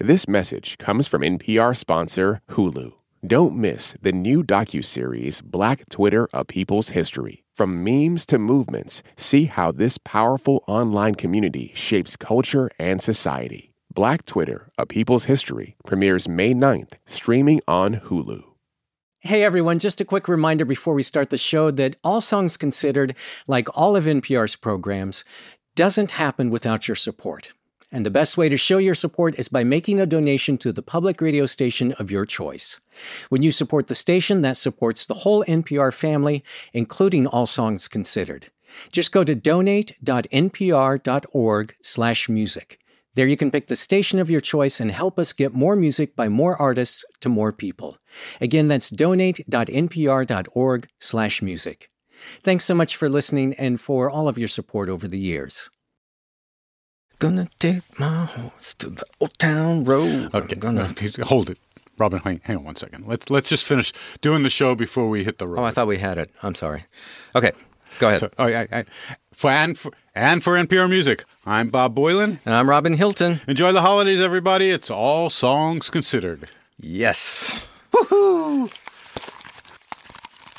This message comes from NPR sponsor Hulu. Don't miss the new docuseries Black Twitter: A People's History. From memes to movements, see how this powerful online community shapes culture and society. Black Twitter: A People's History premieres May 9th, streaming on Hulu. Hey everyone, just a quick reminder before we start the show that All Songs Considered, like all of NPR's programs, doesn't happen without your support. And the best way to show your support is by making a donation to the public radio station of your choice. When you support the station, that supports the whole NPR family, including All Songs Considered. Just go to donate.npr.org/music. There you can pick the station of your choice and help us get more music by more artists to more people. Again, that's donate.npr.org/music. Thanks so much for listening and for all of your support over the years. Gonna take my horse to the old town road. Okay, Gonna... hold it, Robin. Hang, hang on one second. Let's let's just finish doing the show before we hit the road. Oh, I thought we had it. I'm sorry. Okay, go ahead. So, oh, I, I, for, and, for, and for NPR Music, I'm Bob Boilen. And I'm Robin Hilton. Enjoy the holidays, everybody. It's all songs considered. Yes. Woohoo!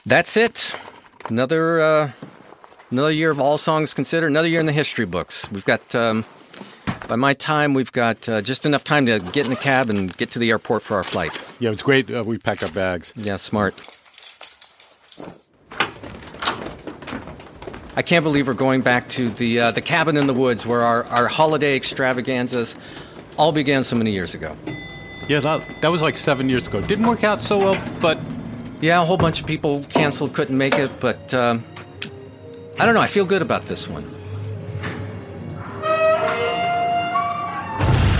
That's it. Another uh, another year of all songs considered. Another year in the history books. We've got. Um, by my time, we've got uh, just enough time to get in the cab and get to the airport for our flight. Yeah, it's great. Uh, we packed our bags. Yeah, smart. I can't believe we're going back to the uh, the cabin in the woods where our, our holiday extravaganzas all began so many years ago. Yeah, that, that was like seven years ago. Didn't work out so well, but Yeah, a whole bunch of people canceled, couldn't make it, but um, I don't know. I feel good about this one.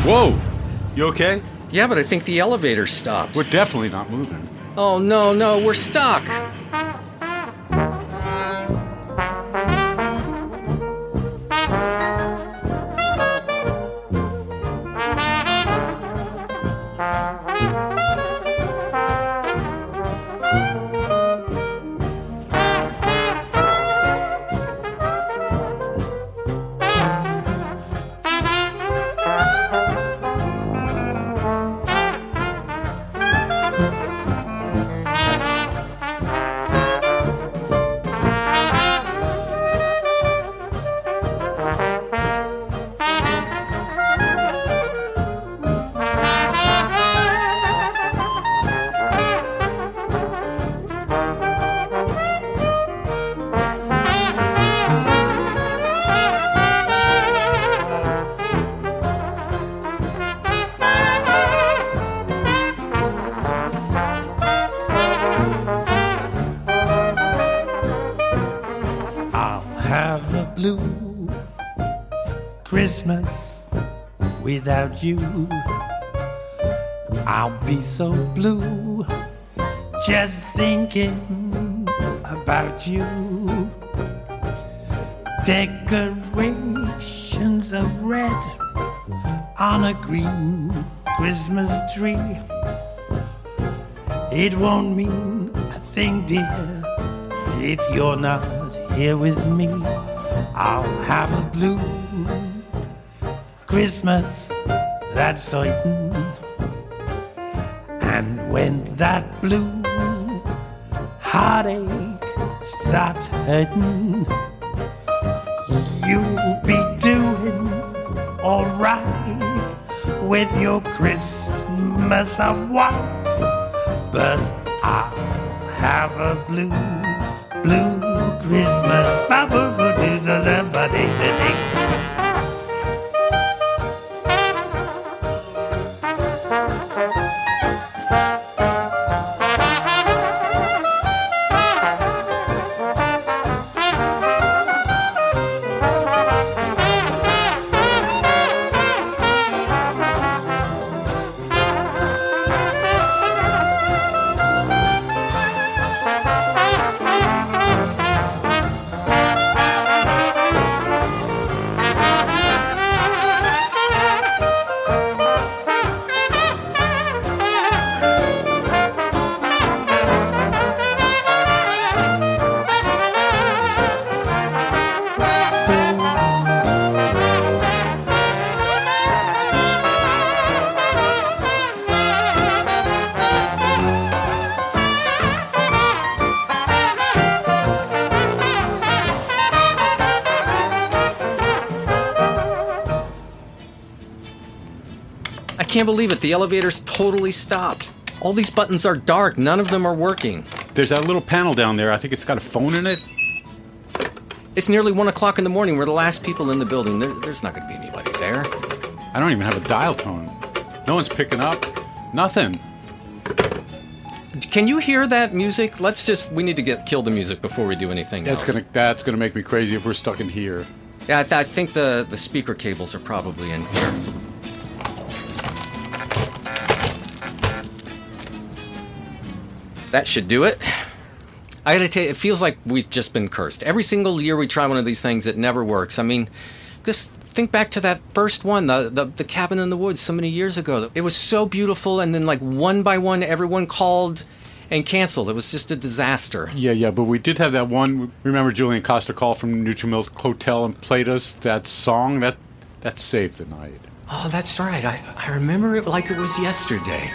Whoa, you okay? Yeah, but I think the elevator stopped. We're definitely not moving. Oh no, no, we're stuck. You. I'll be so blue just thinking about you. Decorations of red on a green Christmas tree. It won't mean a thing, dear, if you're not here with me. I'll have a blue Christmas, that's certain. And when that blue heartache starts hurting, you'll be doing alright with your Christmas of white. But I'll have a blue, blue Christmas. I can't believe it. The elevator's totally stopped. All these buttons are dark. None of them are working. There's that little panel down there. I think it's got a phone in it. It's nearly one o'clock in the morning. We're the last people in the building. There, there's not going to be anybody there. I don't even have a dial tone. No one's picking up. Nothing. Can you hear that music? Let's just. We need to get kill the music before we do anything That's else. gonna that's gonna make me crazy if we're stuck in here. Yeah, I, th- I think the the speaker cables are probably in here. That should do it. I gotta tell you, it feels like we've just been cursed. Every single year we try one of these things, it never works. I mean, just think back to that first one, the, the the cabin in the woods, so many years ago. It was so beautiful, and then like one by one, everyone called and canceled. It was just a disaster. Yeah, yeah, but we did have that one. Remember, Julian Koster called from Neutral Milk Hotel and played us that song. That that saved the night. Oh, that's right. I, I remember it like it was yesterday.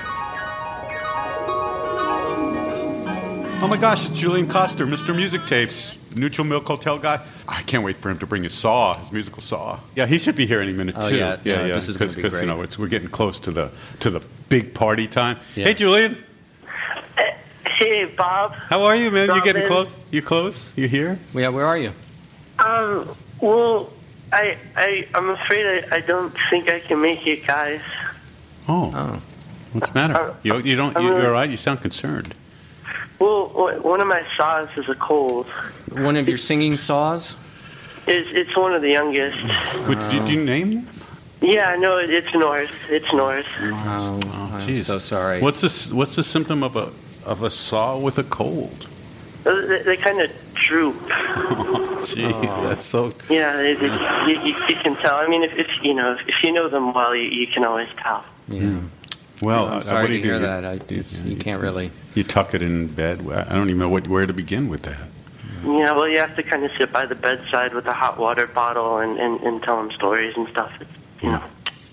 Oh my gosh, it's Julian Koster, Mr. Music Tapes, Neutral Milk Hotel guy. I can't wait for him to bring his saw, his musical saw. Yeah, he should be here any minute Oh, too. yeah, yeah. this is gonna be you great. know it's, we're getting close to the to the big party time. Yeah. Hey, Julian, Hey, Bob. how are you, man? You getting Robin. close? You close? You here? Yeah, where are you? Um, well, I, I, I'm afraid I, I don't think I can make it, guys. Oh, Oh. what's the matter? Uh, You, you don't. You, you're all right. You sound concerned. Well, one of my saws is a cold. One of your singing saws? It's, it's one of the youngest. Would, did you name them? Yeah, no, it's North. It's North. Oh, I'm so sorry. What's this? What's the symptom of a of a saw with a cold? Uh, They, they kind of droop. Jeez, that's so. Yeah, it, it, you, you, you can tell. I mean, if, if you know, if you know them well, you, you can always tell. Yeah. Well, I'm sorry what do to you hear You- that. I do. You can't really. You tuck it in bed. I don't even know what, where to begin with that. Yeah, well, you have to kind of sit by the bedside with a hot water bottle and, and, and tell them stories and stuff. It's, you know.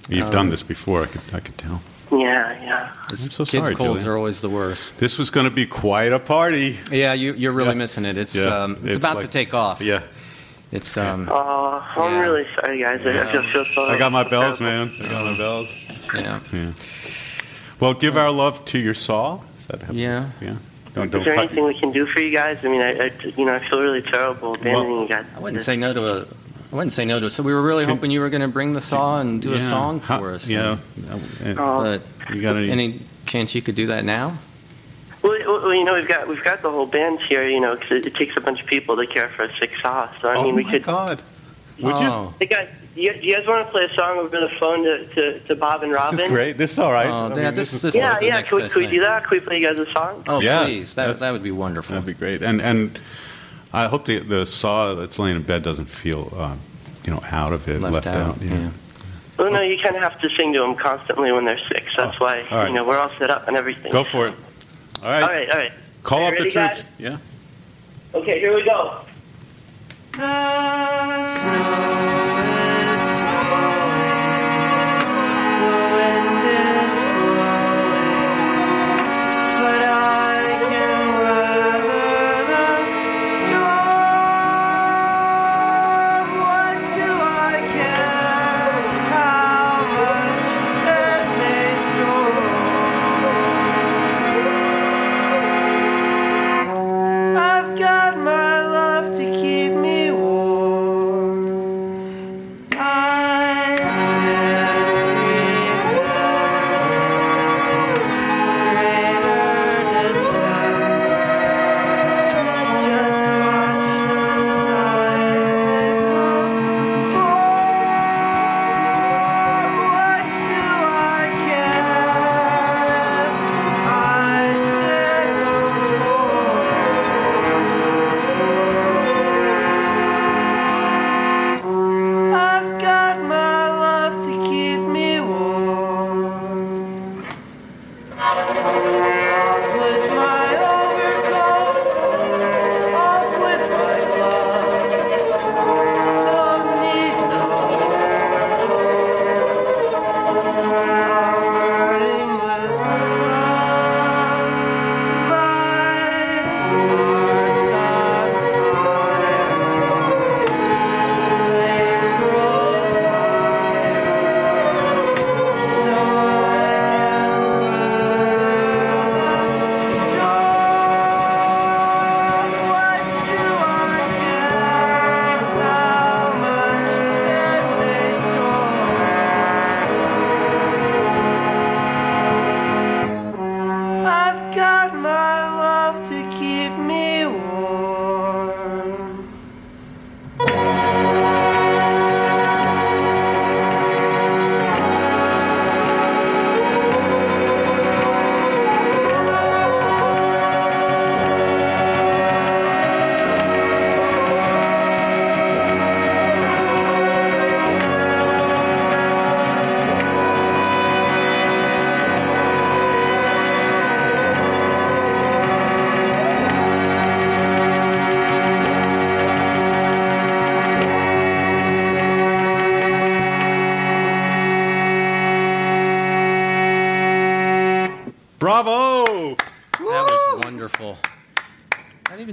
You've Um, done this before. I could, I could tell. Yeah, yeah. I'm so Kids' sorry, colds Julian. are always the worst. This was going to be quite a party. Yeah, you, you're really Yeah. missing it. It's Yeah, um, it's, it's about to take off. Yeah, It's um, Oh, I'm Yeah. really sorry, guys. I, I just feel so. I got my bells, man. I got my bells. yeah. Yeah. Well, give our love to your saw. Is that how- Yeah. Yeah. Don't, Is don't there cut- anything we can do for you guys? I mean, I, I you know, I feel really terrible abandoning Well, you guys. I wouldn't say no to a. I wouldn't say no to it. So we were really hoping you were going to bring the saw and do a song for us. Yeah. Uh, Oh. But You got any? any chance you could do that now? Well, well, you know, we've got we've got the whole band here. You know, because it, it takes a bunch of people to care for a sick saw. So I oh mean, we my could. God! Would you? oh. Hey guys, do you, do you guys want to play a song over the phone to, to, to Bob and Robin? This is great. This is all right. Oh, I yeah, mean, this- is this- Yeah, the yeah. Can we, can we do that? Can we play you guys a song? Oh, Yeah, please. That that would be wonderful. That'd be great. And and I hope the the saw that's laying in bed doesn't feel, uh, you know, out of it, Left, out. Yeah. Well, no, you kind of have to sing to them constantly when they're sick. So that's Oh, why all right. you know we're all set up and everything. Go for it. All right. All right, all right. Call You up the ready, troops. guys? Yeah. Okay, here we go. I've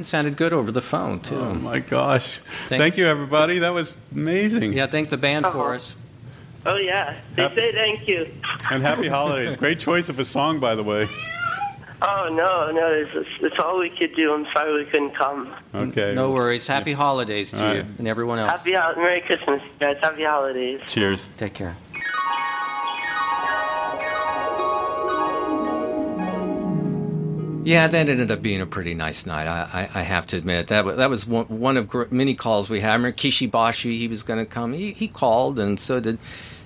sounded good over the phone too. Oh my gosh! Thank- Thank, you, everybody. That was amazing. Yeah, thank the band for oh. us. Oh yeah, they Yep. say thank you. And happy holidays. Great choice of a song, by the way. Oh no, no, it's, it's all we could do. I'm sorry we couldn't come. Okay. No worries. Happy holidays to All you and everyone else. Happy Merry Christmas, guys. Happy holidays. Cheers. Take care. Yeah, that ended up being a pretty nice night. I, I, I have to admit that was, that was one, one of gr- many calls we had. I remember Kishi Bashi, he was going to come. He, he called, and so did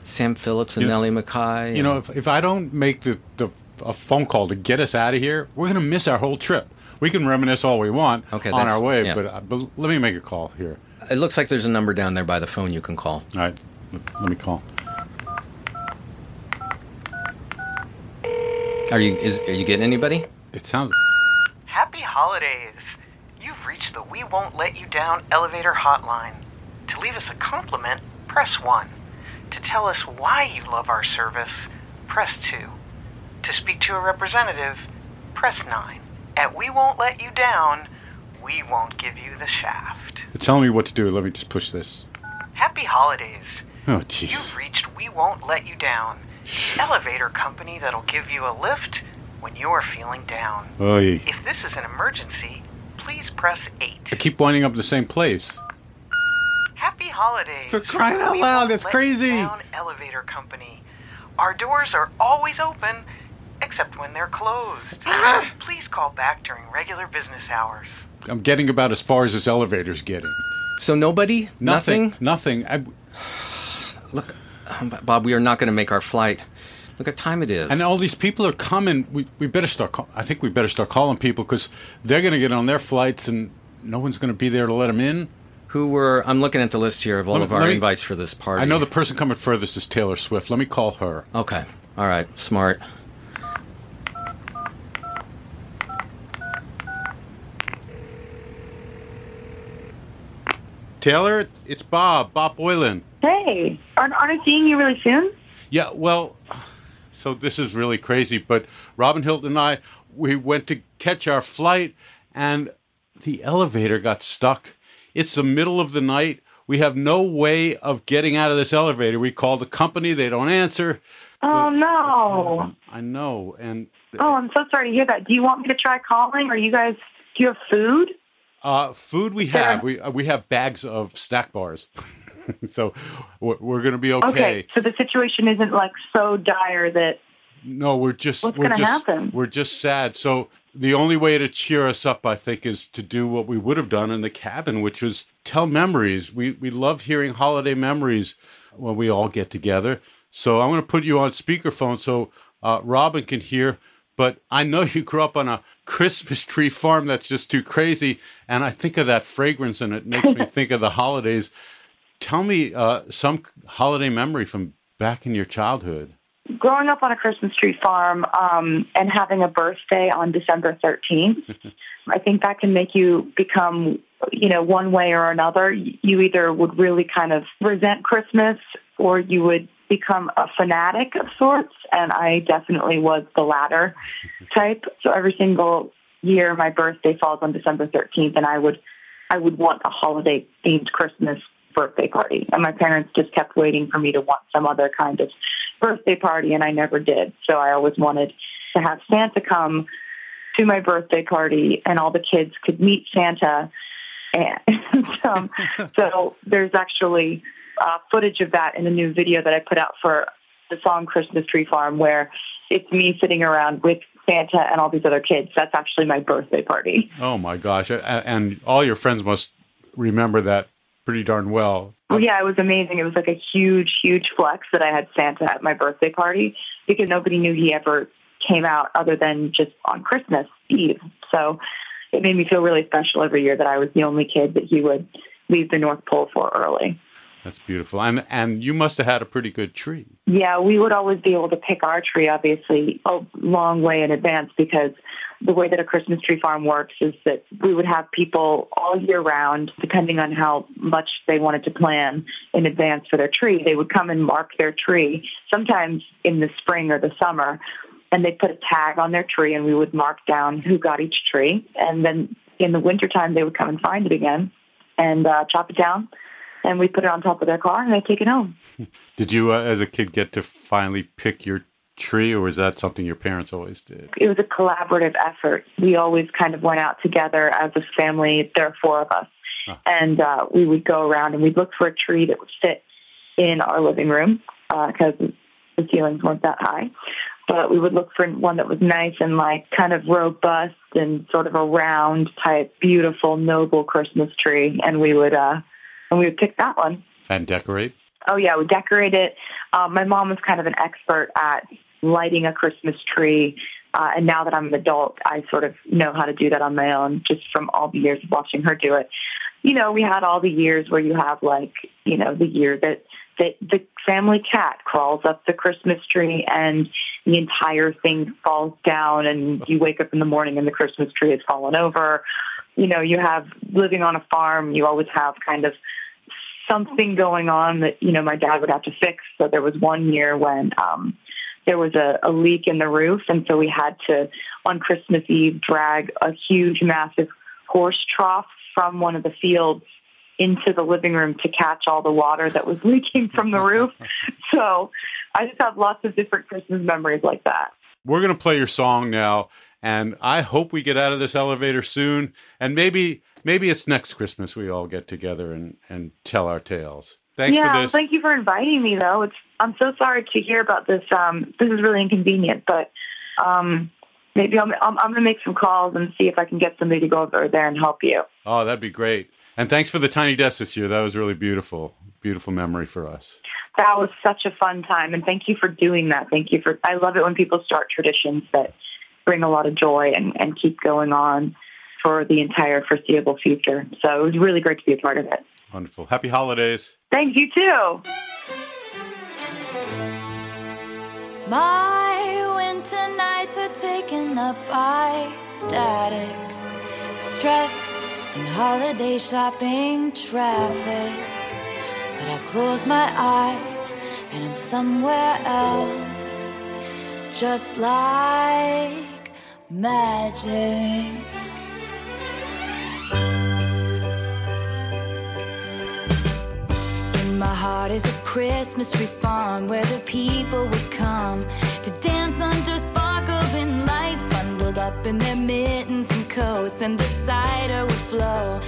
Sam Phillips and You- Nellie McKay. You know, if, if I don't make the, the a phone call to get us out of here, we're going to miss our whole trip. We can reminisce all we want Okay, on our way, yeah. but, uh, but let me make a call here. it looks like there's a number down there by the phone you can call. All right, let, let me call. Are you is are you getting anybody? It sounds. Happy holidays! You've reached the We Won't Let You Down elevator hotline. To leave us a compliment, press 1. To tell us why you love our service, press 2. To speak to a representative, press 9. At We Won't Let You Down, we won't give you the shaft. It's telling me what to do. Let me just push this. Happy holidays! Oh, jeez. You've reached We Won't Let You Down, elevator company that'll give you a lift when you're feeling down. Oy. If this is an emergency, please press 8. I keep winding up in the same place. Happy holidays. For crying out We loud, that's crazy. you down, elevator company. Our doors are always open, except when they're closed. Ah! Please call back during regular business hours. I'm getting about as far as this elevator's getting. So nobody, Nothing. Nothing. I, Look, Bob, we are not going to make our flight. Look what time it is. and all these people are coming. We, we better start. Call, I think we better start calling people because they're going to get on their flights and no one's going to be there to let them in. Who were? I'm looking at the list here of all Let me- of our me- invites for this party. I know the person coming furthest is Taylor Swift. Let me call her. Okay. All right. Smart. Taylor, it's- it's Bob. Bob Boilen. Hey, aren't, aren't I seeing you really soon? Yeah, well, so this is really crazy, but Robin Hilton and I, we went to catch our flight and the elevator got stuck. It's the middle of the night. We have no way of getting out of this elevator. We call the company, they don't answer. Oh no! I know. And Oh, I'm so sorry to hear that. Do you want me to try calling? Or you guys? Do you have food? uh, food we have, we, uh, we have bags of snack bars. so we're, we're going to be okay. Okay, so the situation isn't like so dire that. No, we're just What's we're just happen? we're just sad. So the only way to cheer us up, I think, is to do what we would have done in the cabin, which was tell memories. We we love hearing holiday memories when we all get together. So I'm going to put you on speakerphone so uh, Robin can hear. But I know you grew up on a Christmas tree farm that's just too crazy, and I think of that fragrance, and it makes me think of the holidays. Tell me uh, some holiday memory from back in your childhood. Growing up on a Christmas tree farm um, and having a birthday on December 13th, I think that can make you become, you know, one way or another. You either would really kind of resent Christmas or you would become a fanatic of sorts. And I definitely was the latter type. So every single year, my birthday falls on December 13th, and I would, I would want a holiday themed Christmas birthday party. And my parents just kept waiting for me to want some other kind of birthday party, and I never did. So I always wanted to have Santa come to my birthday party, and all the kids could meet Santa. And um, so there's actually uh, footage of that in a new video that I put out for the song Christmas Tree Farm, where it's me sitting around with Santa and all these other kids. That's actually my birthday party. Oh my gosh! And all your friends must remember that pretty darn well. Well, yeah, it was amazing. It was like a huge, huge flex that I had Santa at my birthday party because nobody knew he ever came out other than just on Christmas Eve. So it made me feel really special every year that I was the only kid that he would leave the North Pole for early. That's beautiful. And and you must have had a pretty good tree. Yeah, we would always be able to pick our tree, obviously, a long way in advance because the way that a Christmas tree farm works is that we would have people all year round, depending on how much they wanted to plan in advance for their tree. They would come and mark their tree, sometimes in the spring or the summer. and they put a tag on their tree and we would mark down who got each tree. And then in the wintertime, they would come and find it again and uh, chop it down. And we put it on top of their car and they take it home. Did you, uh, as a kid, get to finally pick your tree, or was that something your parents always did? It was a collaborative effort. We always kind of went out together as a family. There are four of us. Huh. And uh, we would go around and we'd look for a tree that would fit in our living room because the ceilings weren't that high. But we would look for one that was nice and like kind of robust and sort of a round type, beautiful, noble Christmas tree. And we would, uh, and we would pick that one. And decorate? Oh yeah, we decorate it. Um, my mom was kind of an expert at lighting a Christmas tree, uh, and now that I'm an adult, I sort of know how to do that on my own, just from all the years of watching her do it. You know, we had all the years where you have like, you know, the year that that the family cat crawls up the Christmas tree and the entire thing falls down, and you wake up in the morning and the Christmas tree has fallen over. You know, you have living on a farm. You always have kind of something going on that you know my dad would have to fix. So there was one year when um, there was a, a leak in the roof, and so we had to on Christmas Eve drag a huge, massive horse trough from one of the fields into the living room to catch all the water that was leaking from the roof. so I just have lots of different Christmas memories like that. We're going to play your song now, and I hope we get out of this elevator soon. And maybe maybe it's next Christmas we all get together and, and tell our tales. Thanks yeah, for this. thank you for inviting me. Though it's I'm so sorry to hear about this. Um, this is really inconvenient, but um, maybe I'm, I'm I'm gonna make some calls and see if I can get somebody to go over there and help you. Oh, that'd be great. And thanks for the tiny desk this year. That was really beautiful. Beautiful memory for us. That was such a fun time, and thank you for doing that. Thank you for. I love it when people start traditions that bring a lot of joy and, and keep going on for the entire foreseeable future. So it was really great to be a part of it. Wonderful. Happy holidays. Thank you too. My winter nights are taken up by static, stress, and holiday shopping traffic. But I close my eyes and I'm somewhere else, just like magic. My heart is a Christmas tree farm where the people would come to dance under sparkling lights, bundled up in their mittens and coats, and the cider would flow.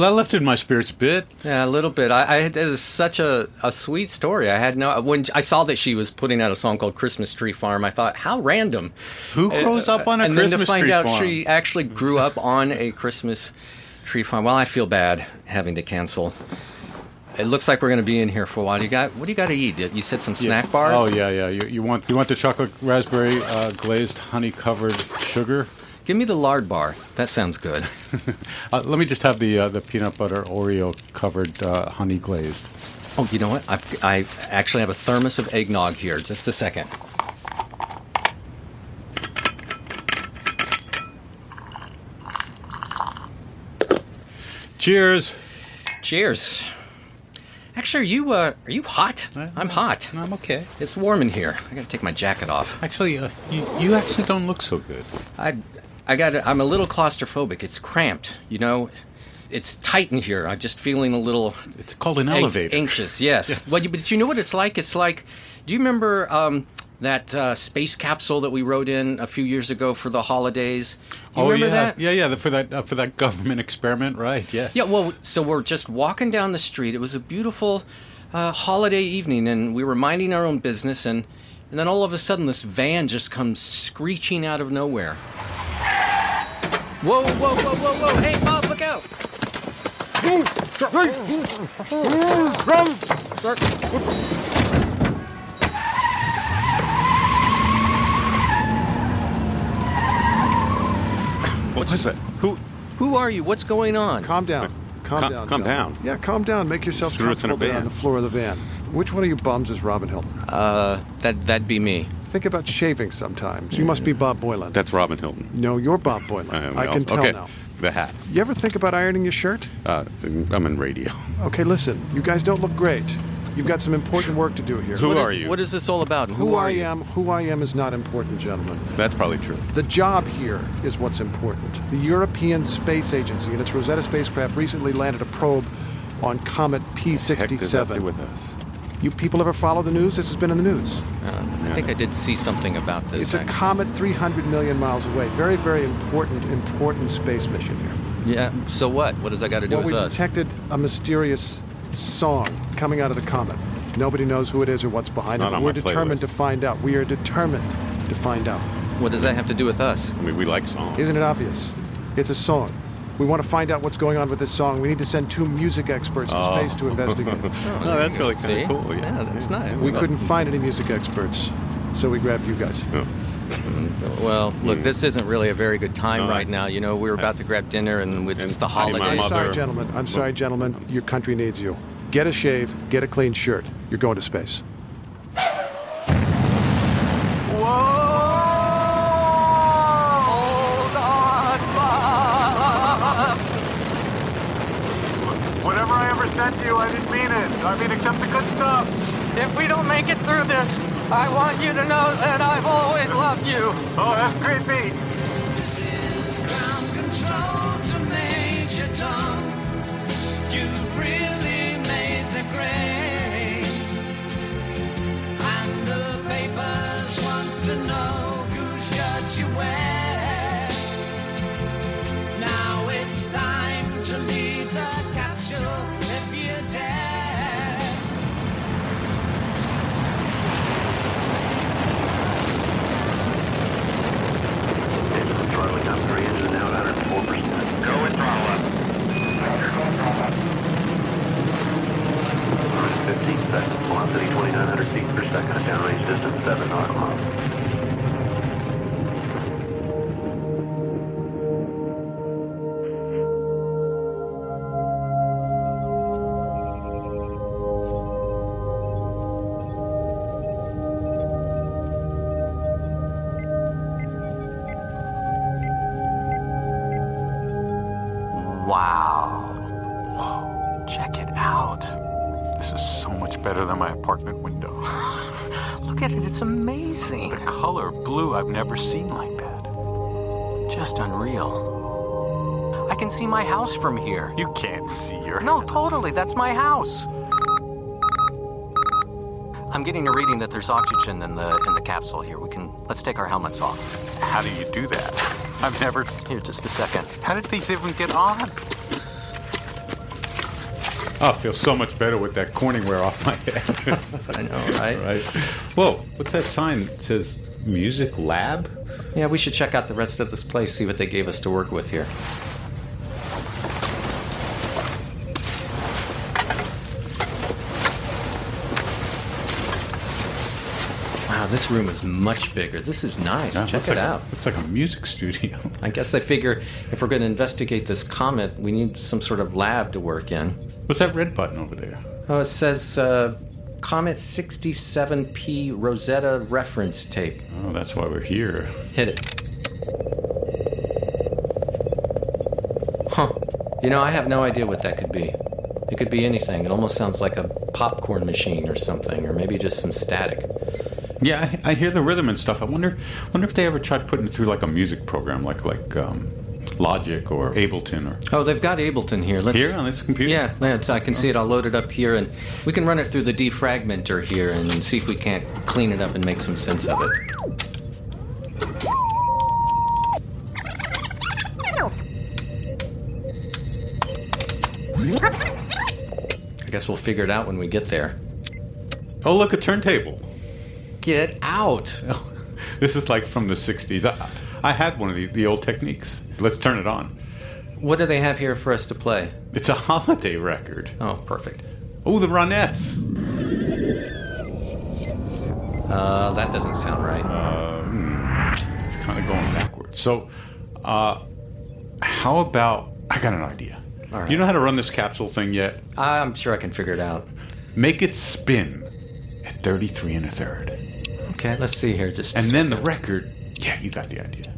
That lifted my spirits a bit. Yeah, a little bit. I, I had, it was such a, a sweet story. I had no when I saw that she was putting out a song called "Christmas Tree Farm." I thought, how random. Who grows up on a and Christmas then to find tree out farm? she actually grew up on a Christmas tree farm. Well, I feel bad having to cancel. It looks like we're going to be in here for a while. You got what do you got to eat? You said some snack bars. Oh yeah, yeah. You, you want you want the chocolate raspberry uh, glazed honey covered sugar? Give me the lard bar. That sounds good. Uh, let me just have the uh, the peanut butter Oreo covered uh, honey glazed. Oh, you know what? I've, I actually have a thermos of eggnog here. Just a second. Cheers. Cheers. Actually, are you uh, are you hot? I'm hot. I'm okay. It's warm in here. I got to take my jacket off. Actually, uh, you you actually don't look so good. I I got I'm a little claustrophobic. It's cramped. You know, it's tight in here. I'm just feeling a little. It's called an elevator. Anxious. Yes. Well, you, but you know what it's like? It's like. Do you remember um, that uh, space capsule that we rode in a few years ago for the holidays? You oh remember yeah, that? yeah, yeah. For that uh, for that government experiment, right? Yes. Yeah, well, so we're just walking down the street. It was a beautiful uh, holiday evening, and we were minding our own business, and, and then all of a sudden, this van just comes screeching out of nowhere. Whoa, whoa, whoa, whoa, whoa! Hey, Bob, look out! What's that? Who? Who are you? What's going on? Calm down. Calm Calm- calm calm down. down. Yeah, calm down. Make yourself Threw us in a comfortable there on the floor of the van. Which one of you bums is Robin Hilton? Uh, that that'd be me. Think about shaving sometimes. You must be Bob Boilen. That's Robin Hilton. No, you're Bob Boilen. I well, can tell okay. now. The hat. You ever think about ironing your shirt? Uh, I'm in radio. Okay, listen. You guys don't look great. You've got some important work to do here. Who What is- are you? What is this all about? Who, I you? am, who I am is not important, gentlemen. That's probably true. The job here is what's important. The European Space Agency and its Rosetta spacecraft recently landed a probe on Comet Heck does that do P67. with us? You people ever follow the news? This has been in the news. Uh, I think I did see something about this. It's a actually. comet 300 million miles away. Very, very important, important space mission here. Yeah. So what? What does that got to do Well, with we us? We detected a mysterious song coming out of the comet. Nobody knows who it is or what's behind Not it. on We're determined playlist. to find out. We are determined to find out. What does that have to do with us? I mean, we like songs. Isn't it obvious? It's a song. We want to find out what's going on with this song. We need to send two music experts to Oh. space to oh. investigate. Oh, oh, that's really kind See? of cool. Yeah, Yeah, that's nice. we couldn't find any music experts, so we grabbed you guys. Oh. Well, look, mm. this isn't really a very good time No. right now. You know, we were about to grab dinner, and it's the holiday. I'm sorry, gentlemen. I'm sorry, gentlemen. Your country needs you. Get a shave, get a clean shirt. You're going to space. Whatever I ever said to you, I didn't mean it. I mean, except the good stuff. If we don't make it through this, I want you to know that I've always loved you. Oh, that's creepy. 15 seconds. Velocity 2,900 feet per second. Downrange distance 7 nautical miles. Never seen like that. Just unreal. I can see my house from here. You can't see your No, totally, that's my house. I'm getting a reading that there's oxygen in the in the capsule here. We can let's take our helmets off. How do you do that? I've never Here, just a second. How did these even get on? I feel so much better with that Corningware off my head. I know, right? right. Whoa, what's that sign? It says Music Lab? Yeah, we should check out the rest of this place, see what they gave us to work with here. Wow, this room is much bigger. This is nice. Yeah, Check it like a- out. looks like a music studio. I guess they figure if we're going to investigate this comet, we need some sort of lab to work in. What's that red button over there? Oh, it says uh, Comet 67P Rosetta reference tape. Oh, that's why we're here. Hit it. Huh. You know, I have no idea what that could be. It could be anything. It almost sounds like a popcorn machine or something, or maybe just some static. Yeah, I, I hear the rhythm and stuff. I wonder, wonder if they ever tried putting it through like a music program, like like um, Logic or Ableton or. Oh, they've got Ableton here. Let's, Here on this computer? Yeah, that's, I can see it. I'll load it up here, and we can run it through the defragmenter here and see if we can't clean it up and make some sense of it. I guess we'll figure it out when we get there. Oh, look, a turntable. Get out! This is like from the '60s. I, I had one of the, the old Technics. Let's turn it on. What do they have here for us to play? It's a holiday record. Oh, perfect. Oh, the Ronettes. Uh, that doesn't sound right. Uh, hmm, it's kind of going backwards. So, uh, how about? I got an idea. All right. You know how to run this capsule thing yet? I'm sure I can figure it out. Make it spin at 33 and a third. Okay, let's see here. Just And then the record. Yeah, you got the idea.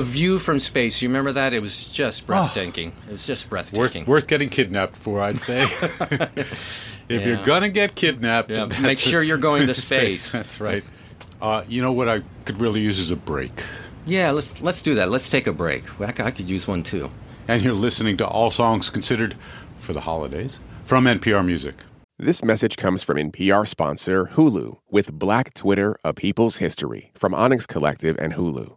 The view from space, you remember that? It was just breathtaking. It was just Worth, breathtaking. worth getting kidnapped for, I'd say. if you're gonna get kidnapped, Yeah, that's- make sure you're going to space. That's right. Uh, you know what I could really use is a break. Yeah, let's let's do that. Let's take a break. I could use one too. And you're listening to All Songs Considered for the Holidays from NPR Music. This message comes from NPR sponsor Hulu with Black Twitter, A People's History from Onyx Collective and Hulu.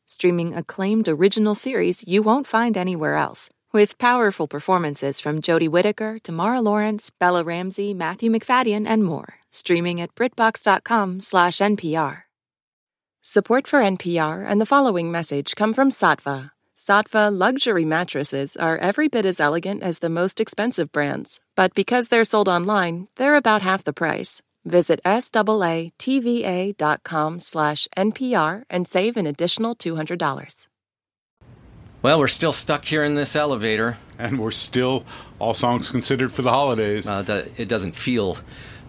streaming acclaimed original series you won't find anywhere else. With powerful performances from Jodie Whittaker, Tamara Lawrence, Bella Ramsey, Matthew Macfadyen, and more, streaming at BritBox.com/NPR. Support for NPR and the following message come from Saatva. Saatva luxury mattresses are every bit as elegant as the most expensive brands, but because they're sold online, they're about half the price. Visit SAATVA.com slash NPR and save an additional $200. Well, we're still stuck here in this elevator. And we're still all songs considered for the holidays. Uh, it doesn't feel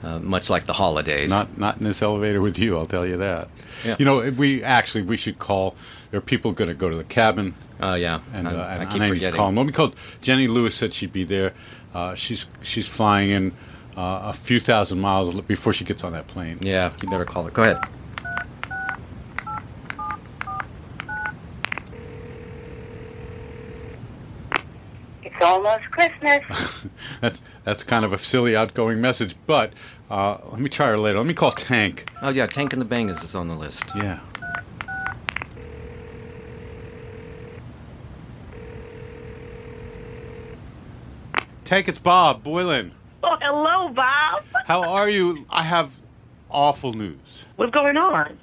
uh, much like the holidays. Not not in this elevator with you, I'll tell you that. Yeah. You know, we actually we should call. There are people going to go to the cabin. Oh yeah, and, uh, I- and I keep need to forgetting. call them. When we called, Jenny Lewis said she'd be there. Uh, she's she's flying in uh, a few thousand miles before she gets on that plane. Yeah, you better call her. Go ahead. It's almost Christmas. That's that's kind of a silly outgoing message, but uh, let me try her later. Let me call Tank. Oh yeah, Tank and the Bangas is on the list. Yeah. Tank, it's Bob Boilen. Oh, hello, Bob. How are you? I have awful news. What's going on?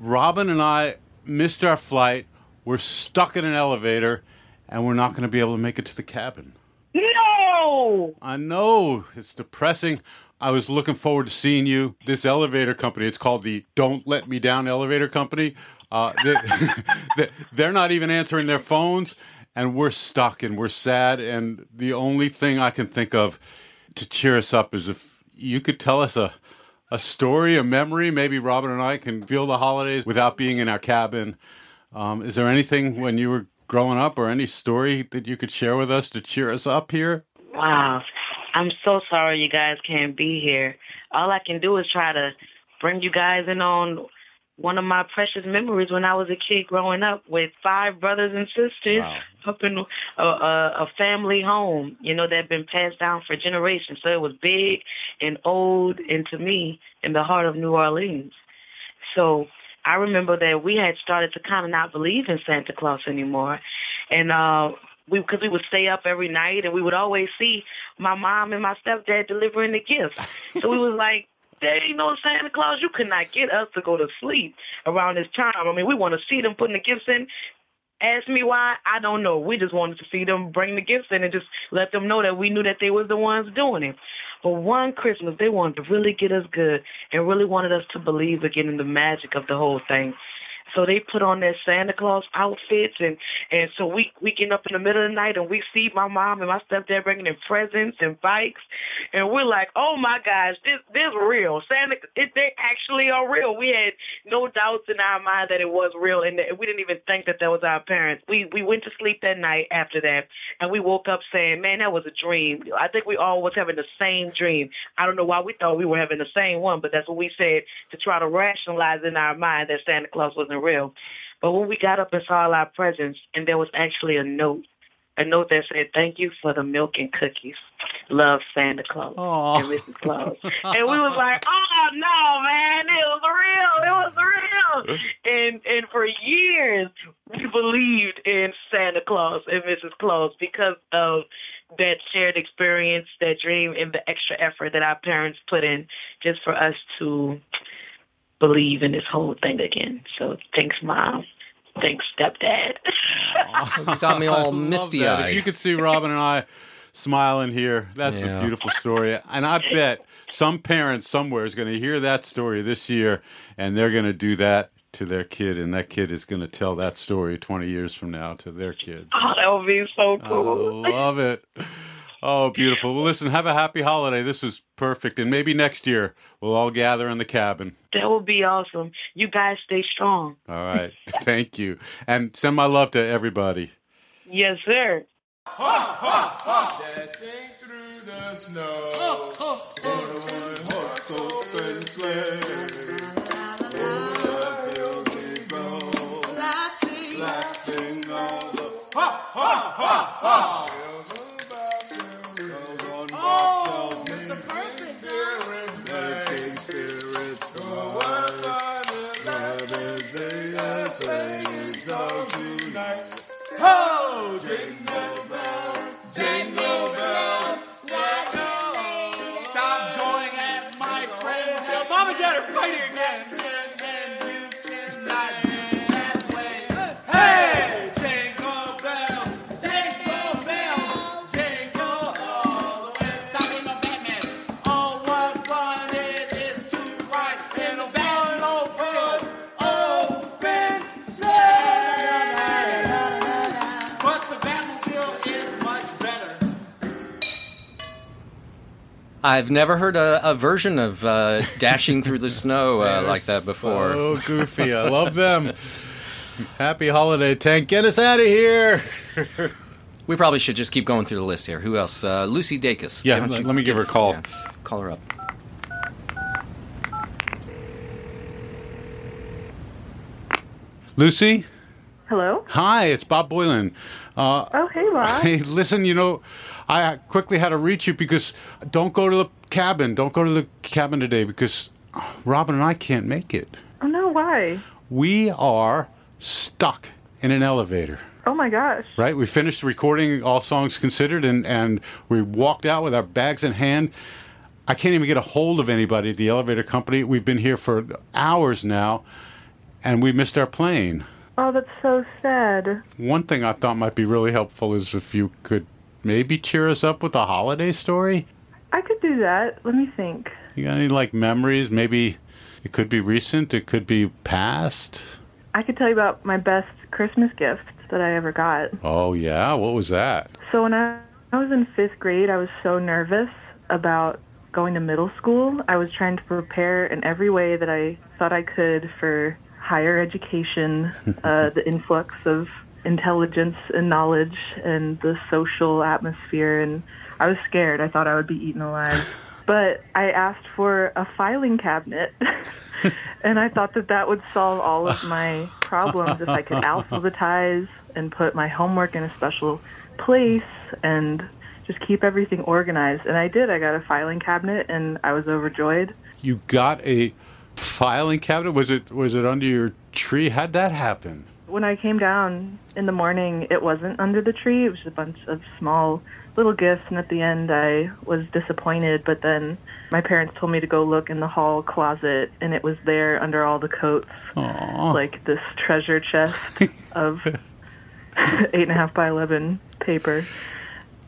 Robin and I missed our flight. We're stuck in an elevator, and we're not going to be able to make it to the cabin. No! I know. It's depressing. I was looking forward to seeing you. This elevator company, it's called the Don't Let Me Down Elevator Company. Uh, they, they- they're not even answering their phones, and we're stuck and we're sad. And the only thing I can think of to cheer us up is if you could tell us a, a story, a memory. Maybe Robin and I can feel the holidays without being in our cabin. Um, is there anything when you were growing up or any story that you could share with us to cheer us up here? Wow. I'm so sorry you guys can't be here. All I can do is try to bring you guys in on one of my precious memories when I was a kid growing up with five brothers and sisters up in a, a, a family home, you know, that had been passed down for generations. So it was big and old and to me in the heart of New Orleans. So I remember that we had started to kind of not believe in Santa Claus anymore. And uh we because we would stay up every night and we would always see my mom and my stepdad delivering the gifts. So we was like, there ain't no Santa Claus. You could not get us to go to sleep around this time. I mean, we want to see them putting the gifts in. Ask me why, I don't know. We just wanted to see them bring the gifts in and just let them know that we knew that they was the ones doing it. But one Christmas, they wanted to really get us good and really wanted us to believe again in the magic of the whole thing. So they put on their Santa Claus outfits, and and so we we get up in the middle of the night and we see my mom and my stepdad bringing in presents and bikes, and we're like, oh my gosh, this this real Santa. It, they actually are real. We had no doubts in our mind that it was real, and we didn't even think that that was our parents. We we went to sleep that night after that, and we woke up saying, man, that was a dream. I think we all was having the same dream. I don't know why we thought we were having the same one, but that's what we said to try to rationalize in our mind that Santa Claus wasn't real. But when we got up and saw all our presents, and there was actually a note, a note that said, "Thank you for the milk and cookies. Love Santa Claus and Mrs. Claus." and we was like, "Oh no, man! It was real! It was real!" And and for years we believed in Santa Claus and Mrs. Claus because of that shared experience, that dream, and the extra effort that our parents put in just for us to believe in this whole thing again. So thanks, mom. Thanks, stepdad. You got me all misty eyed. If you could see Robin and I smiling here, that's Yeah. a beautiful story. And I bet some parent somewhere is going to hear that story this year, and they're going to do that to their kid, and that kid is going to tell that story 20 years from now to their kids. Oh, that would be so I cool. love it. Oh, beautiful. Well, listen, have a happy holiday. This is perfect. And maybe next year we'll all gather in the cabin. That would be awesome. You guys stay strong. All right. Thank you. And send my love to everybody. Yes, sir. Dashing through the snow. On a one-horse open sleigh. Over the fields we go. Laughing all the ha ha ha ha. I've never heard a, a version of uh, Dashing Through the Snow uh, like that before. So goofy. I love them. Happy holiday, Tank. Get us out of here. We probably should just keep going through the list here. Who else? Uh, Lucy Dacus. Yeah, Why let- let me give her a call. yeah, call her up. Lucy? Hello? Hi, it's Bob Boilen. Uh, Oh, hey, Bob. Hey, listen, you know, I quickly had to reach you because don't go to the cabin. Don't go to the cabin today because uh, Robin and I can't make it. Oh, no, why? We are stuck in an elevator. Oh, my gosh. Right? We finished recording All Songs Considered and, and we walked out with our bags in hand. I can't even get a hold of anybody at the elevator company. We've been here for hours now and we missed our plane. Oh, that's so sad. One thing I thought might be really helpful is if you could maybe cheer us up with a holiday story. I could do that. Let me think. You got any like memories? Maybe it could be recent, it could be past. I could tell you about my best Christmas gift that I ever got. Oh yeah, what was that? So when I, I was in fifth grade, I was so nervous about going to middle school. I was trying to prepare in every way that I thought I could for higher education, uh, the influx of intelligence and knowledge, and the social atmosphere. And I was scared. I thought I would be eaten alive. But I asked for a filing cabinet, and I thought that that would solve all of my problems if I could alphabetize and put my homework in a special place and just keep everything organized. And I did. I got a filing cabinet, and I was overjoyed. You got a filing cabinet? Was it was it under your tree? How'd that happen? When I came down in the morning, it wasn't under the tree. It was just a bunch of small little gifts, and at the end, I was disappointed. But then my parents told me to go look in the hall closet, and it was there under all the coats, like this treasure chest of eight and a half by eleven paper.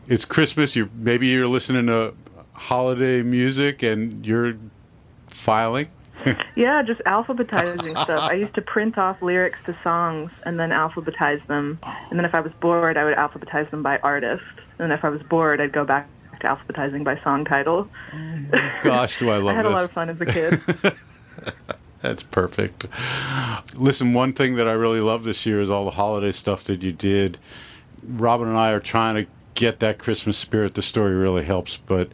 It's Christmas. You maybe you're listening to holiday music and you're filing. Yeah, just alphabetizing stuff. I used to print off lyrics to songs and then alphabetize them. And then if I was bored, I would alphabetize them by artist. And then if I was bored, I'd go back to alphabetizing by song title. Gosh, do I love this. I had this. a lot of fun as a kid. That's perfect. Listen, one thing that I really love this year is all the holiday stuff that you did. Robin and I are trying to get that Christmas spirit. The story really helps, but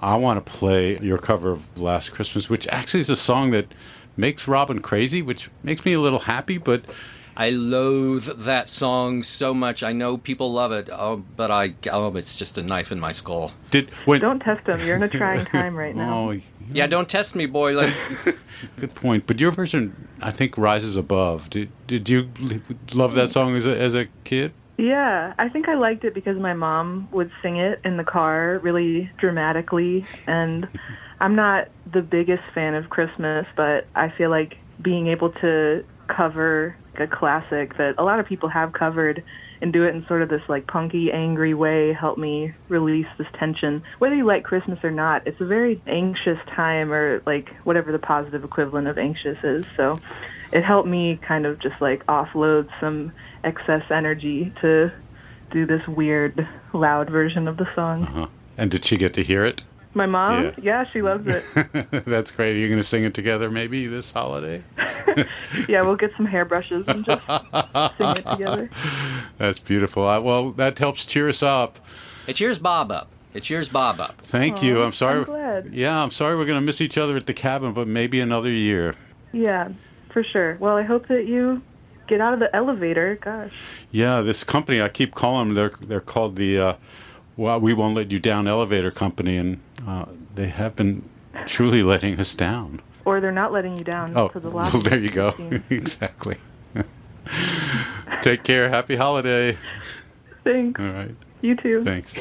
I want to play your cover of Last Christmas, which actually is a song that makes Robin crazy, which makes me a little happy, but I loathe that song so much. I know people love it, oh, but I oh, it's just a knife in my skull. Did when Don't test them. You're in a trying time right now. Oh, Yeah, don't test me, boy. Like, good point. But your version, I think, rises above. Did did you love that song as a as a kid? Yeah, I think I liked it because my mom would sing it in the car really dramatically. And I'm not the biggest fan of Christmas, but I feel like being able to cover a classic that a lot of people have covered and do it in sort of this like punky, angry way helped me release this tension. Whether you like Christmas or not, it's a very anxious time or like whatever the positive equivalent of anxious is. So it helped me kind of just like offload some excess energy to do this weird, loud version of the song. Uh-huh. And did she get to hear it? My mom, Yeah. yeah, she loves it. That's great. Are you going to sing it together maybe this holiday? yeah, we'll get some hairbrushes and just sing it together. That's beautiful. Uh, well, that helps cheer us up. It cheers Bob up. It cheers Bob up. Thank you. I'm sorry. I'm glad. Yeah, I'm sorry we're going to miss each other at the cabin, but maybe another year. Yeah, for sure. Well, I hope that you get out of the elevator. Gosh. Yeah, this company I keep calling them. They're they're called the uh, well, we won't let you down elevator company, and uh, they have been truly letting us down. Or they're not letting you down Oh, the last. well, there you go. exactly. Take care. Happy holiday. Thanks. All right. You too. Thanks.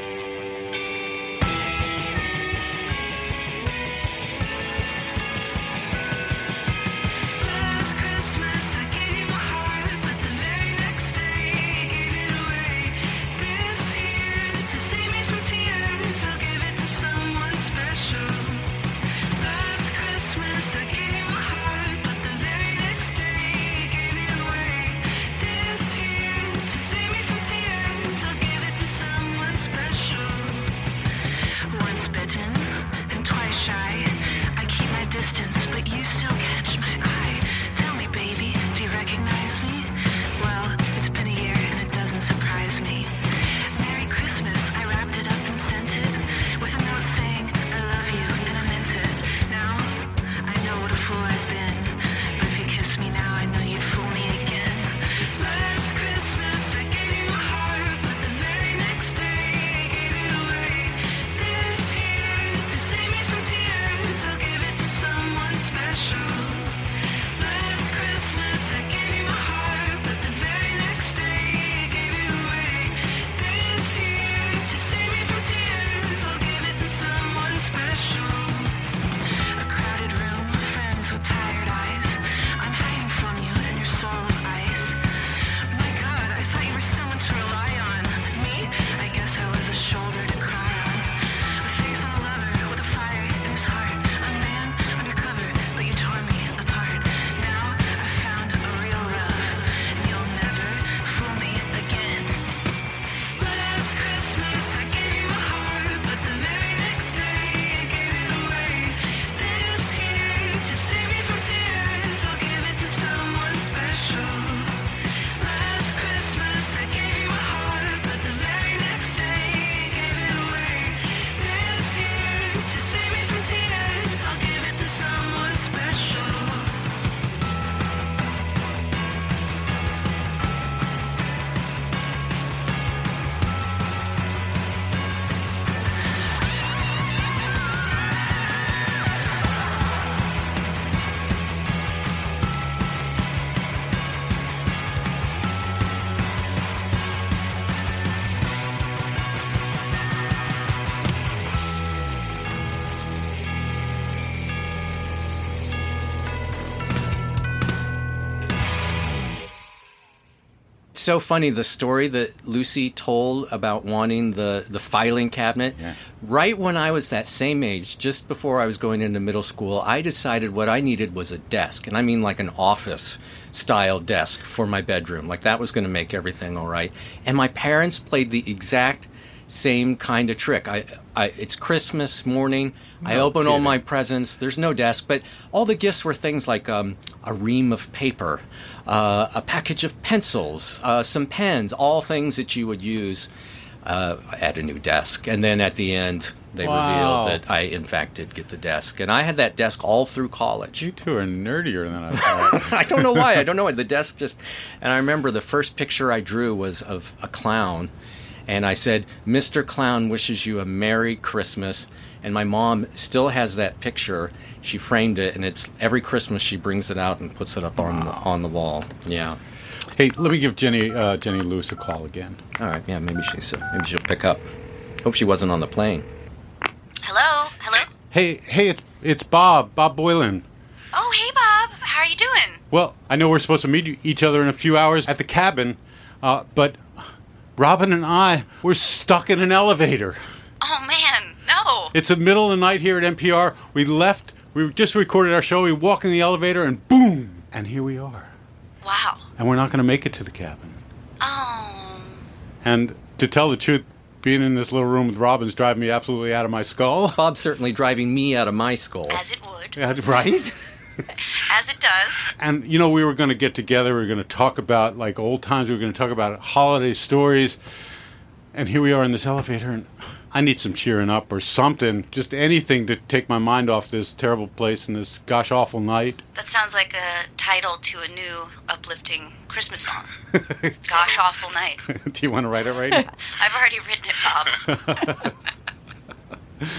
So funny the story that Lucy told about wanting the, the filing cabinet. Right when I was that same age, just before I was going into middle school, I decided what I needed was a desk. And I mean like an office style desk for my bedroom. Like that was going to make everything all right. And my parents played the exact same kind of trick. I, I it's Christmas morning. I No open all my presents. There's no desk, but all the gifts were things like um, a ream of paper, uh, a package of pencils, uh, some pens, all things that you would use uh, at a new desk. And then at the end, they Wow. revealed that I, in fact, did get the desk. And I had that desk all through college. You two are nerdier than I thought. I don't know why. I don't know why. The desk just. And I remember the first picture I drew was of a clown. And I said, Mr. Clown wishes you a Merry Christmas. And my mom still has that picture. She framed it, and it's every Christmas she brings it out and puts it up on the, on the wall. Yeah. hey, let me give Jenny uh, Jenny Lewis a call again. All right. Yeah. Maybe she's uh, maybe she'll pick up. Hope she wasn't on the plane. Hello? Hello? Hey, hey, it's it's Bob, Bob Boilen. Oh, hey, Bob. How are you doing? Well, I know we're supposed to meet each other in a few hours at the cabin, uh, but Robin and I were stuck in an elevator. Oh man, no. It's the middle of the night here at NPR. We left, we just recorded our show. We walk in the elevator and boom, and here we are. Wow. And we're not going to make it to the cabin. Oh. And to tell the truth, being in this little room with Robin's driving me absolutely out of my skull. Bob's certainly driving me out of my skull. As it would. Yeah, right? As it does. And you know, we were going to get together. We were going to talk about like old times. We were going to talk about holiday stories. And here we are in this elevator, and I need some cheering up or something, just anything to take my mind off this terrible place and this gosh awful night. That sounds like a title to a new uplifting Christmas song. Gosh awful night. Do you want to write it right now? I've already written it, Bob.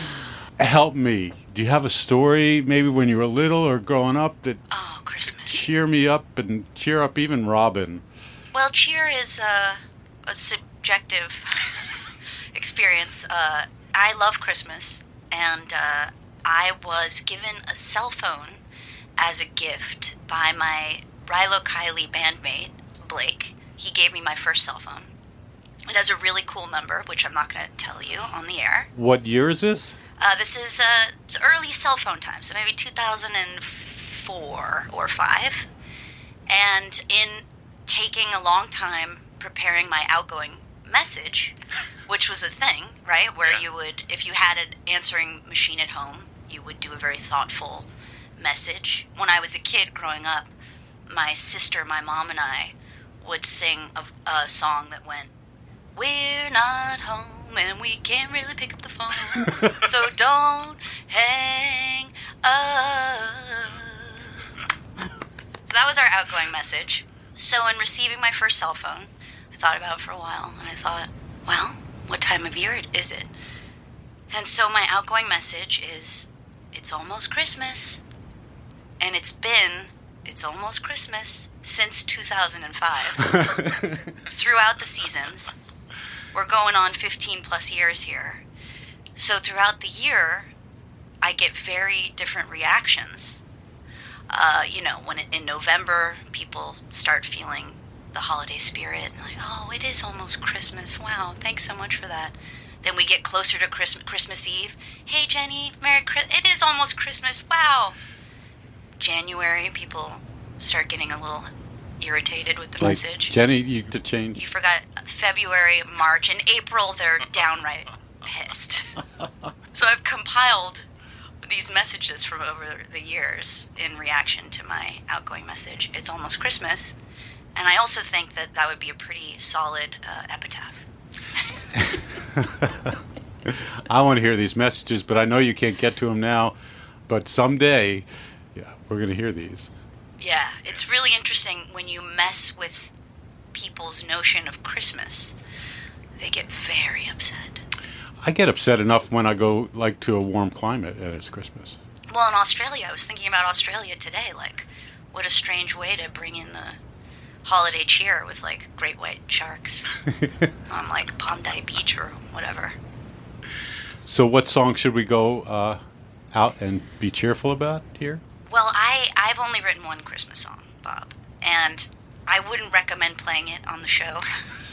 Help me. Do you have a story, maybe when you were little or growing up, that oh, Christmas. cheer me up and cheer up even Robin? Well, cheer is a, a subjective experience. Uh, I love Christmas, and uh, I was given a cell phone as a gift by my Rilo Kiley bandmate, Blake. He gave me my first cell phone. It has a really cool number, which I'm not going to tell you on the air. What year is this? Uh, this is uh, early cell phone time, so maybe 2004 or 5. And in taking a long time preparing my outgoing message, which was a thing, right? Where you would, if you had an answering machine at home, you would do a very thoughtful message. When I was a kid growing up, my sister, my mom, and I would sing a, a song that went, We're not home and we can't really pick up the phone, so don't hang up. So that was our outgoing message. So in receiving my first cell phone, thought about it for a while, and I thought, well, what time of year is it? And so my outgoing message is, it's almost Christmas. And it's been, it's almost Christmas since 2005. throughout the seasons. We're going on 15 plus years here. So throughout the year, I get very different reactions. Uh, you know, when it, in November, people start feeling the holiday spirit, like, oh, it is almost Christmas. Wow, thanks so much for that. Then we get closer to Christmas, Christmas Eve. Hey, Jenny, Merry Christmas. It is almost Christmas. Wow. January, people start getting a little irritated with the Like, message. Jenny, you to change. You forgot February, March, and April, they're downright pissed. So I've compiled these messages from over the years in reaction to my outgoing message. It's almost Christmas. And I also think that that would be a pretty solid uh, epitaph. I want to hear these messages, but I know you can't get to them now. But someday, yeah, we're going to hear these. Yeah, it's really interesting when you mess with people's notion of Christmas. They get very upset. I get upset enough when I go like to a warm climate and it's Christmas. Well, in Australia, I was thinking about Australia today. Like, what a strange way to bring in the holiday cheer with like great white sharks on like Bondi Beach or whatever. So, what song should we go uh, out and be cheerful about here? Well, I I've only written one Christmas song, Bob, and I wouldn't recommend playing it on the show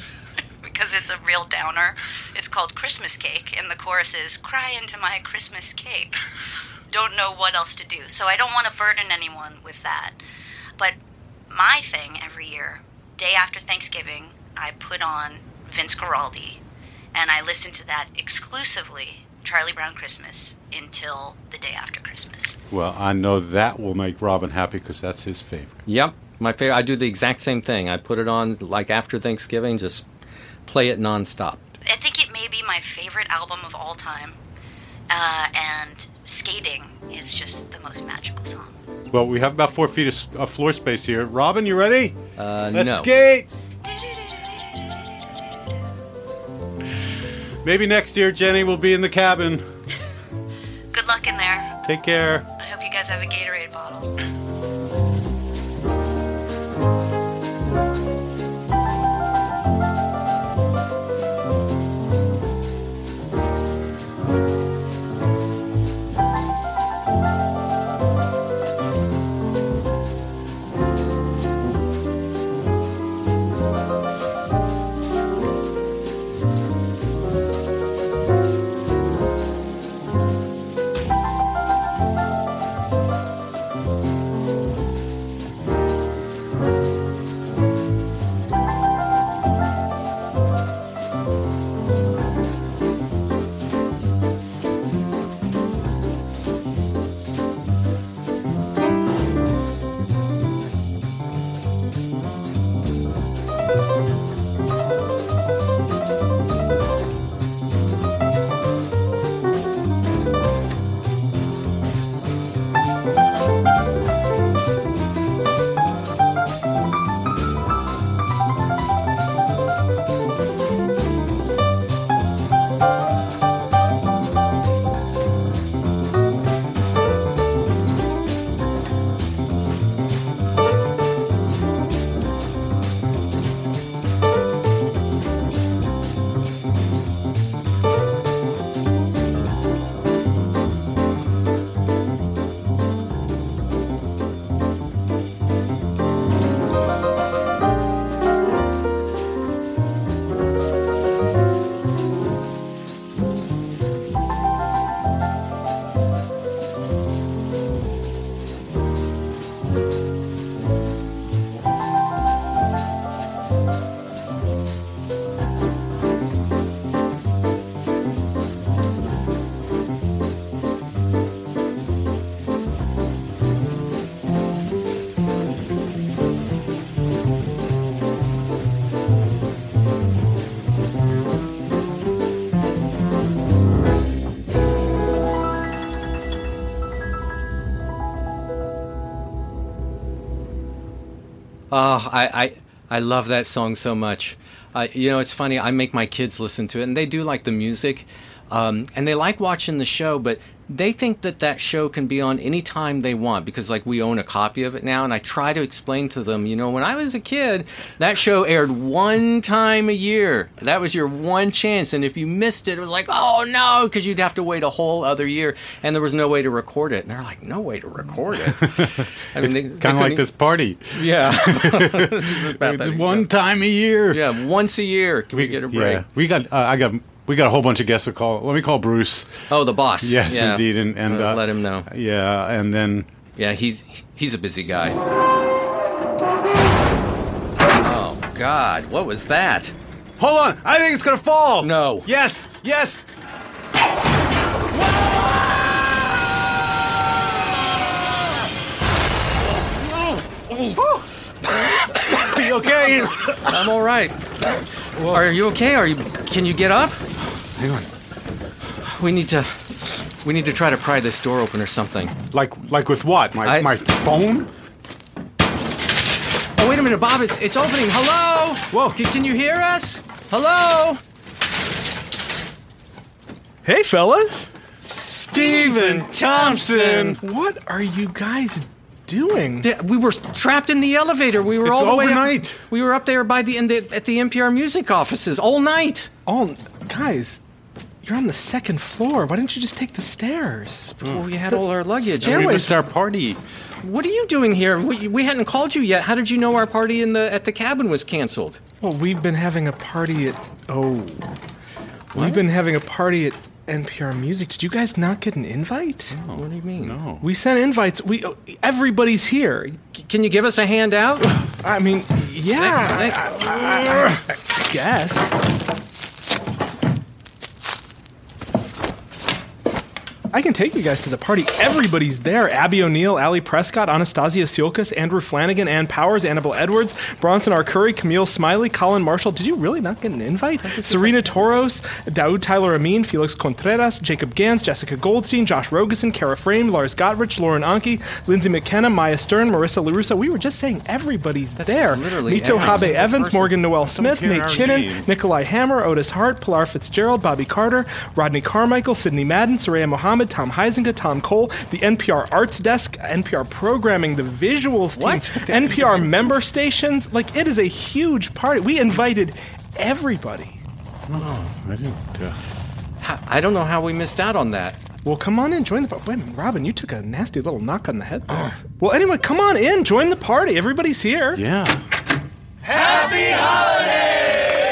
because it's a real downer. It's called Christmas Cake, and the chorus is "Cry into my Christmas cake." Don't know what else to do, so I don't want to burden anyone with that. But my thing every year, day after Thanksgiving, I put on Vince Guaraldi, and I listen to that exclusively, Charlie Brown Christmas, until the day after Christmas. Well, I know that will make Robin happy because that's his favorite. Yep, my favorite. I do the exact same thing. I put it on like after Thanksgiving, just play it nonstop. I think it may be my favorite album of all time. Uh, and skating is just the most magical song. Well, we have about four feet of of floor space here. Robin, you ready? Uh, Let's no. skate. Maybe next year, Jenny will be in the cabin. Good luck in there. Take care. I hope you guys have a Gatorade bottle. Oh, I, I, I love that song so much. Uh, you know, it's funny. I make my kids listen to it, and they do like the music, um, and they like watching the show. But they think that that show can be on any time they want because, like, we own a copy of it now. And I try to explain to them, you know, when I was a kid, that show aired one time a year. That was your one chance, and if you missed it, it was like, oh no, because you'd have to wait a whole other year, and there was no way to record it. And they're like, no way to record it. I they kind of like this party. Yeah. One time a year. Yeah, once a year. Can we, get a break? Yeah, we got. Uh, I got. We got a whole bunch of guests to call. Let me call Bruce. Oh, the boss. Yes, Yeah. indeed, and and Uh, let him know. Yeah, and then Yeah, he's he's a busy guy. Oh God, what was that? Hold on, I think it's gonna fall. No. Yes, yes. Are you okay? I'm all right. Are you okay? Are you? Can you get up? Hang on. We need to. We need to try to pry this door open or something. Like like with what? My I- my phone? Oh wait a minute, Bob! It's it's opening. Hello. Whoa! Can, can you hear us? Hello. Hey, fellas. Stephen Thompson. What are you guys doing? Yeah, We were trapped in the elevator. We were It's all the way overnight. up. We were up there by the, in the at the NPR music offices all night. All guys, you're on the second floor. Why didn't you just take the stairs? Well, we had all our luggage. We missed our party. What are you doing here? We, we hadn't called you yet. How did you know our party in the at the cabin was canceled? Well, we've been having a party at oh, we've been having a party at NPR Music. Did you guys not get an invite? What do you mean? No. We sent invites. We oh, everybody's here. Can you give us a handout? I mean, yeah, I, I- I- I guess. I can take you guys to the party. Everybody's there. Abby O'Neill, Ali Prescott, Anastasia Tsioulcas, Andrew Flanagan, Ann Powers, Annabelle Edwards, Bronson Arcuri, Camille Smiley, Colin Marshall. Did you really not get an invite? Serena Toros, Daoud Tyler Ameen, Felix Contreras, Jacob Gans, Jessica Goldstein, Josh Rogosin, Kara Frame, Lars Gottrich, Lauren Onkey, Lindsay McKenna, Maya Stern, Marissa Lorusso. We were just saying everybody's there. literally Mito Habe Evans, person. Morgan Noel Smith, Nate Chinen, name. Nikolai Hammer, Otis Hart, Pilar Fitzgerald, Bobby Carter, Rodney Carmichael, Sidney Madden, Soraya Mohammed, Tom Huizenga, Tom Cole, the NPR Arts Desk, NPR Programming, the Visuals team, What? NPR member stations. Like, it is a huge party. We invited everybody. Oh, I didn't. Uh, I don't know how we missed out on that. Well, come on in, join the party. Wait a minute, Robin, you took a nasty little knock on the head there. Well, anyway, come on in, join the party. Everybody's here. yeah. Happy holidays!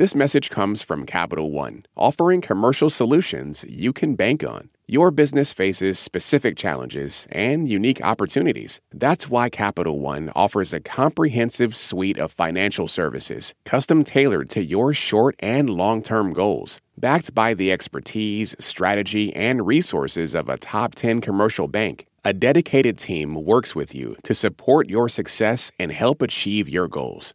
This message comes from Capital One, offering commercial solutions you can bank on. Your business faces specific challenges and unique opportunities. That's why Capital One offers a comprehensive suite of financial services, custom tailored to your short and long term goals. Backed by the expertise, strategy, and resources of a top 10 commercial bank, a dedicated team works with you to support your success and help achieve your goals.